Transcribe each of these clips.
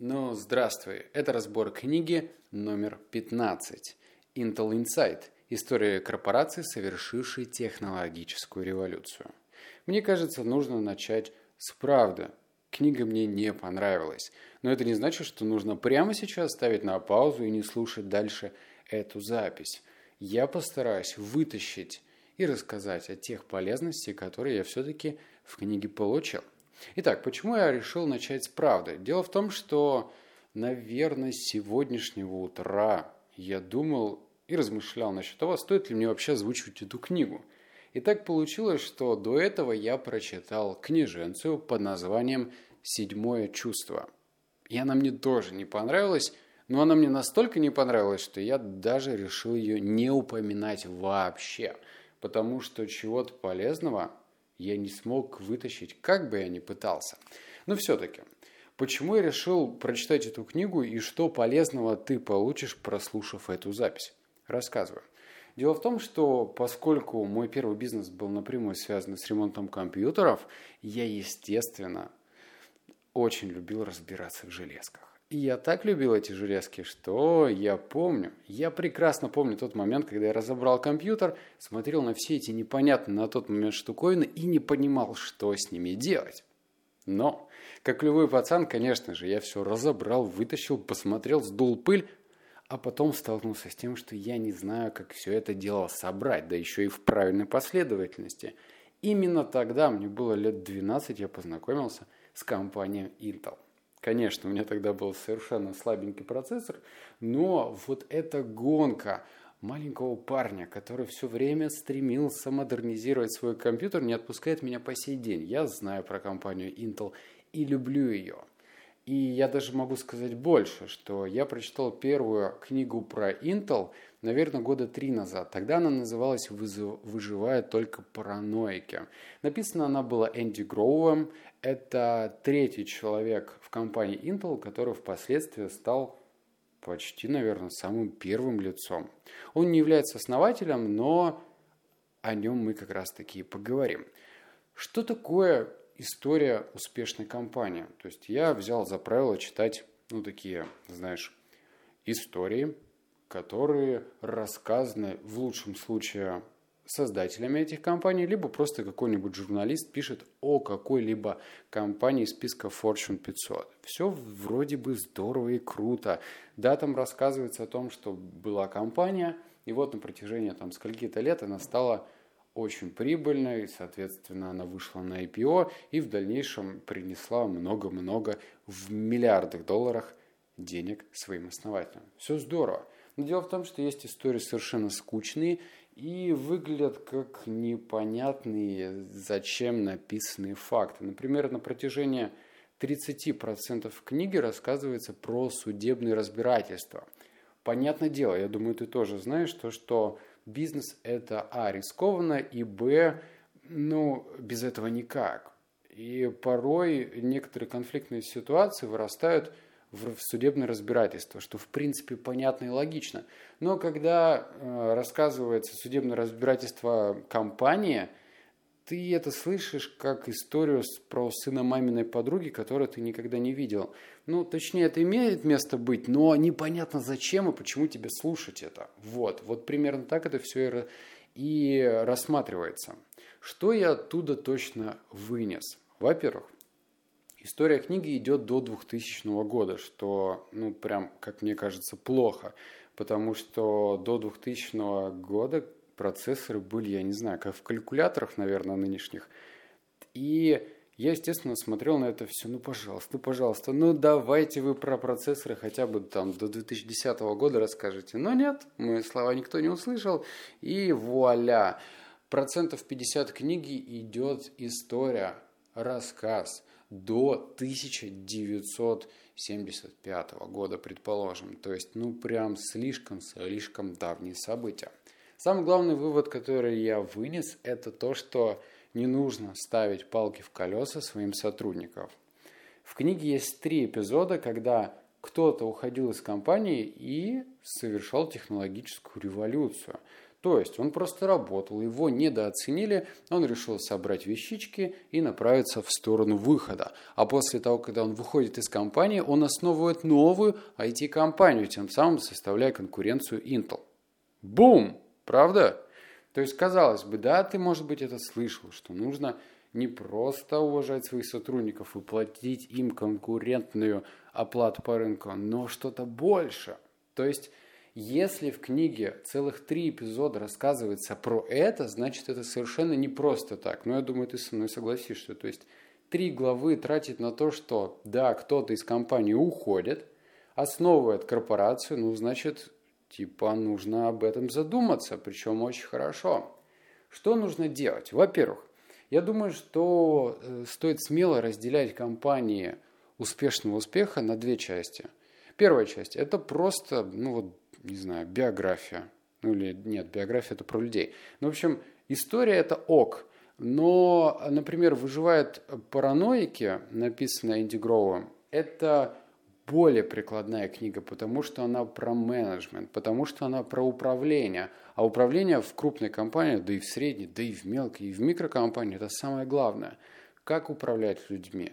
Ну, здравствуй. Это разбор книги номер 15. Intel Insight. История корпорации, совершившей технологическую революцию. Мне кажется, нужно начать с правды. Книга мне не понравилась. Но это не значит, что нужно прямо сейчас ставить на паузу и не слушать дальше эту запись. Я постараюсь вытащить и рассказать о тех полезностях, которые я все-таки в книге получил. Итак, почему я решил начать с правды? Дело в том, что, наверное, с сегодняшнего утра я думал и размышлял насчет того, стоит ли мне вообще озвучивать эту книгу. И так получилось, что до этого я прочитал книженцию под названием «Седьмое чувство». И она мне тоже не понравилась, но она мне настолько не понравилась, что я даже решил ее не упоминать вообще, потому что чего-то полезного я не смог вытащить, как бы я ни пытался. Но все-таки, почему я решил прочитать эту книгу и что полезного ты получишь, прослушав эту запись? Рассказываю. Дело в том, что поскольку мой первый бизнес был напрямую связан с ремонтом компьютеров, я, естественно, очень любил разбираться в железках. И я так любил эти железки, что я помню, я прекрасно помню тот момент, когда я разобрал компьютер, смотрел на все эти непонятные на тот момент штуковины и не понимал, что с ними делать. Но, как любой пацан, конечно же, я все разобрал, вытащил, посмотрел, сдул пыль, а потом столкнулся с тем, что я не знаю, как все это дело собрать, да еще и в правильной последовательности. Именно тогда, мне было лет 12, я познакомился с компанией Intel. Конечно, у меня тогда был совершенно слабенький процессор, но вот эта гонка маленького парня, который все время стремился модернизировать свой компьютер, не отпускает меня по сей день. Я знаю про компанию Intel и люблю ее. И я даже могу сказать больше, что я прочитал первую книгу про Intel, наверное, года три назад. Тогда она называлась «Выживая только параноики». Написана она была Энди Гроувом. Это третий человек в компании Intel, который впоследствии стал почти, наверное, самым первым лицом. Он не является основателем, но о нем мы как раз таки и поговорим. Что такое история успешной компании. То есть я взял за правило читать, ну, такие, знаешь, истории, которые рассказаны в лучшем случае создателями этих компаний, либо просто какой-нибудь журналист пишет о какой-либо компании из списка Fortune 500. Все вроде бы здорово и круто. Да, там рассказывается о том, что была компания, и вот на протяжении там скольки-то лет она стала очень прибыльной, соответственно, она вышла на IPO и в дальнейшем принесла много-много в миллиардах долларах денег своим основателям. Все здорово. Но дело в том, что есть истории совершенно скучные и выглядят как непонятные, зачем написанные факты. Например, на протяжении 30% книги рассказывается про судебные разбирательства. Понятное дело, я думаю, ты тоже знаешь, то, что бизнес это а. рискованно и б. ну, без этого никак. И порой некоторые конфликтные ситуации вырастают в судебное разбирательство, что в принципе понятно и логично. Но когда э, рассказывается судебное разбирательство компании, ты это слышишь как историю про сына маминой подруги, которую ты никогда не видел. Ну, точнее, это имеет место быть, но непонятно зачем и почему тебе слушать это. Вот, вот примерно так это все и, рассматривается. Что я оттуда точно вынес? Во-первых, история книги идет до 2000 года, что, ну, прям, как мне кажется, плохо, потому что до 2000 года процессоры были, я не знаю, как в калькуляторах, наверное, нынешних. И я, естественно, смотрел на это все, ну, пожалуйста, ну, пожалуйста, ну, давайте вы про процессоры хотя бы там до 2010 года расскажете. Но нет, мои слова никто не услышал, и вуаля. Процентов 50 книги идет история, рассказ до 1975 года, предположим. То есть, ну, прям слишком-слишком давние события. Самый главный вывод, который я вынес, это то, что не нужно ставить палки в колеса своим сотрудникам. В книге есть три эпизода, когда кто-то уходил из компании и совершал технологическую революцию. То есть он просто работал, его недооценили, он решил собрать вещички и направиться в сторону выхода. А после того, когда он выходит из компании, он основывает новую IT-компанию, тем самым составляя конкуренцию Intel. Бум! Правда? То есть, казалось бы, да, ты, может быть, это слышал, что нужно не просто уважать своих сотрудников и платить им конкурентную оплату по рынку, но что-то больше. То есть если в книге целых три эпизода рассказывается про это, значит это совершенно не просто так. Но я думаю, ты со мной согласишься. То есть три главы тратить на то, что да, кто-то из компании уходит, основывает корпорацию, ну, значит, типа нужно об этом задуматься, причем очень хорошо. Что нужно делать? Во-первых, я думаю, что э, стоит смело разделять компании успешного успеха на две части. Первая часть – это просто, ну вот, не знаю, биография. Ну или нет, биография это про людей. Ну, в общем, история это ок. Но, например, «Выживают параноики», написанная Энди Гроувом, это более прикладная книга, потому что она про менеджмент, потому что она про управление. А управление в крупной компании, да и в средней, да и в мелкой, и в микрокомпании – это самое главное. Как управлять людьми,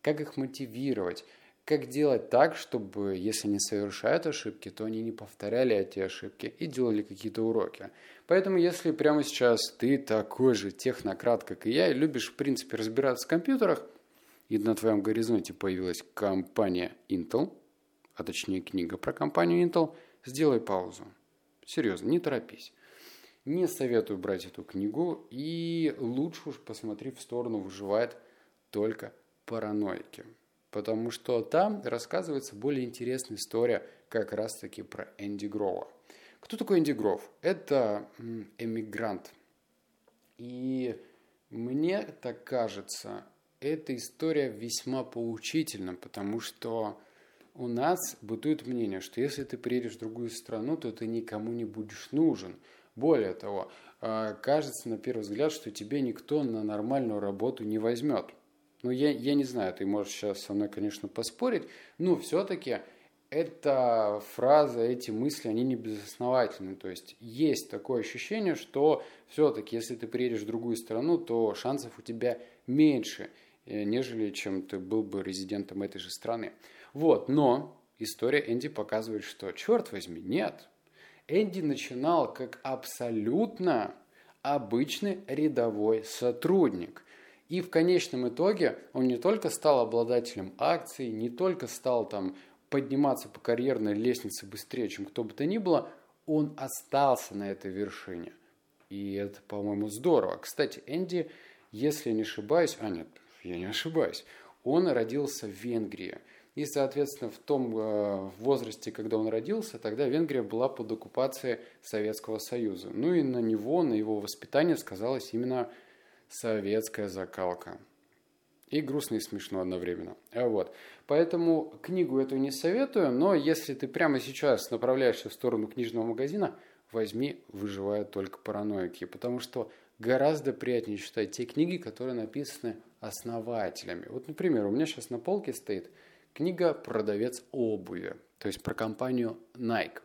как их мотивировать, как делать так, чтобы, если они совершают ошибки, то они не повторяли эти ошибки и делали какие-то уроки. Поэтому, если прямо сейчас ты такой же технократ, как и я, и любишь, в принципе, разбираться в компьютерах, и на твоем горизонте появилась компания Intel, а точнее книга про компанию Intel, сделай паузу. Серьезно, не торопись. Не советую брать эту книгу, и лучше уж посмотри в сторону выживает только параноики потому что там рассказывается более интересная история как раз-таки про Энди Грова. Кто такой Энди Гров? Это эмигрант. И мне так кажется, эта история весьма поучительна, потому что у нас бытует мнение, что если ты приедешь в другую страну, то ты никому не будешь нужен. Более того, а, кажется на первый взгляд, что тебе никто на нормальную работу не возьмет – ну, я, я не знаю, ты можешь сейчас со мной, конечно, поспорить, но все-таки эта фраза, эти мысли, они не безосновательны. То есть есть такое ощущение, что все-таки, если ты приедешь в другую страну, то шансов у тебя меньше, э, нежели чем ты был бы резидентом этой же страны. Вот, но история Энди показывает, что, черт возьми, нет. Энди начинал как абсолютно обычный рядовой сотрудник – и в конечном итоге он не только стал обладателем акций, не только стал там подниматься по карьерной лестнице быстрее, чем кто бы то ни было, он остался на этой вершине. И это, по-моему, здорово. Кстати, Энди, если не ошибаюсь, а нет, я не ошибаюсь, он родился в Венгрии. И, соответственно, в том э, возрасте, когда он родился, тогда Венгрия была под оккупацией Советского Союза. Ну и на него, на его воспитание сказалось именно советская закалка. И грустно и смешно одновременно. А вот. Поэтому книгу эту не советую, но если ты прямо сейчас направляешься в сторону книжного магазина, возьми «Выживают только параноики», потому что гораздо приятнее читать те книги, которые написаны основателями. Вот, например, у меня сейчас на полке стоит книга «Продавец обуви», то есть про компанию Nike.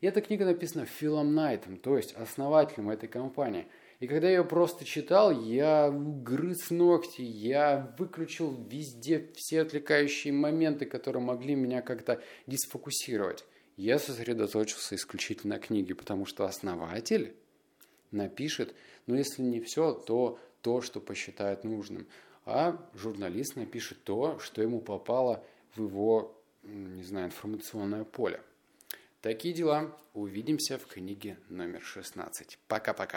И эта книга написана Филом Найтом, то есть основателем этой компании – и когда я ее просто читал, я грыз ногти, я выключил везде все отвлекающие моменты, которые могли меня как-то дисфокусировать. Я сосредоточился исключительно на книге, потому что основатель напишет, ну если не все, то то, что посчитает нужным. А журналист напишет то, что ему попало в его, не знаю, информационное поле. Такие дела. Увидимся в книге номер 16. Пока-пока.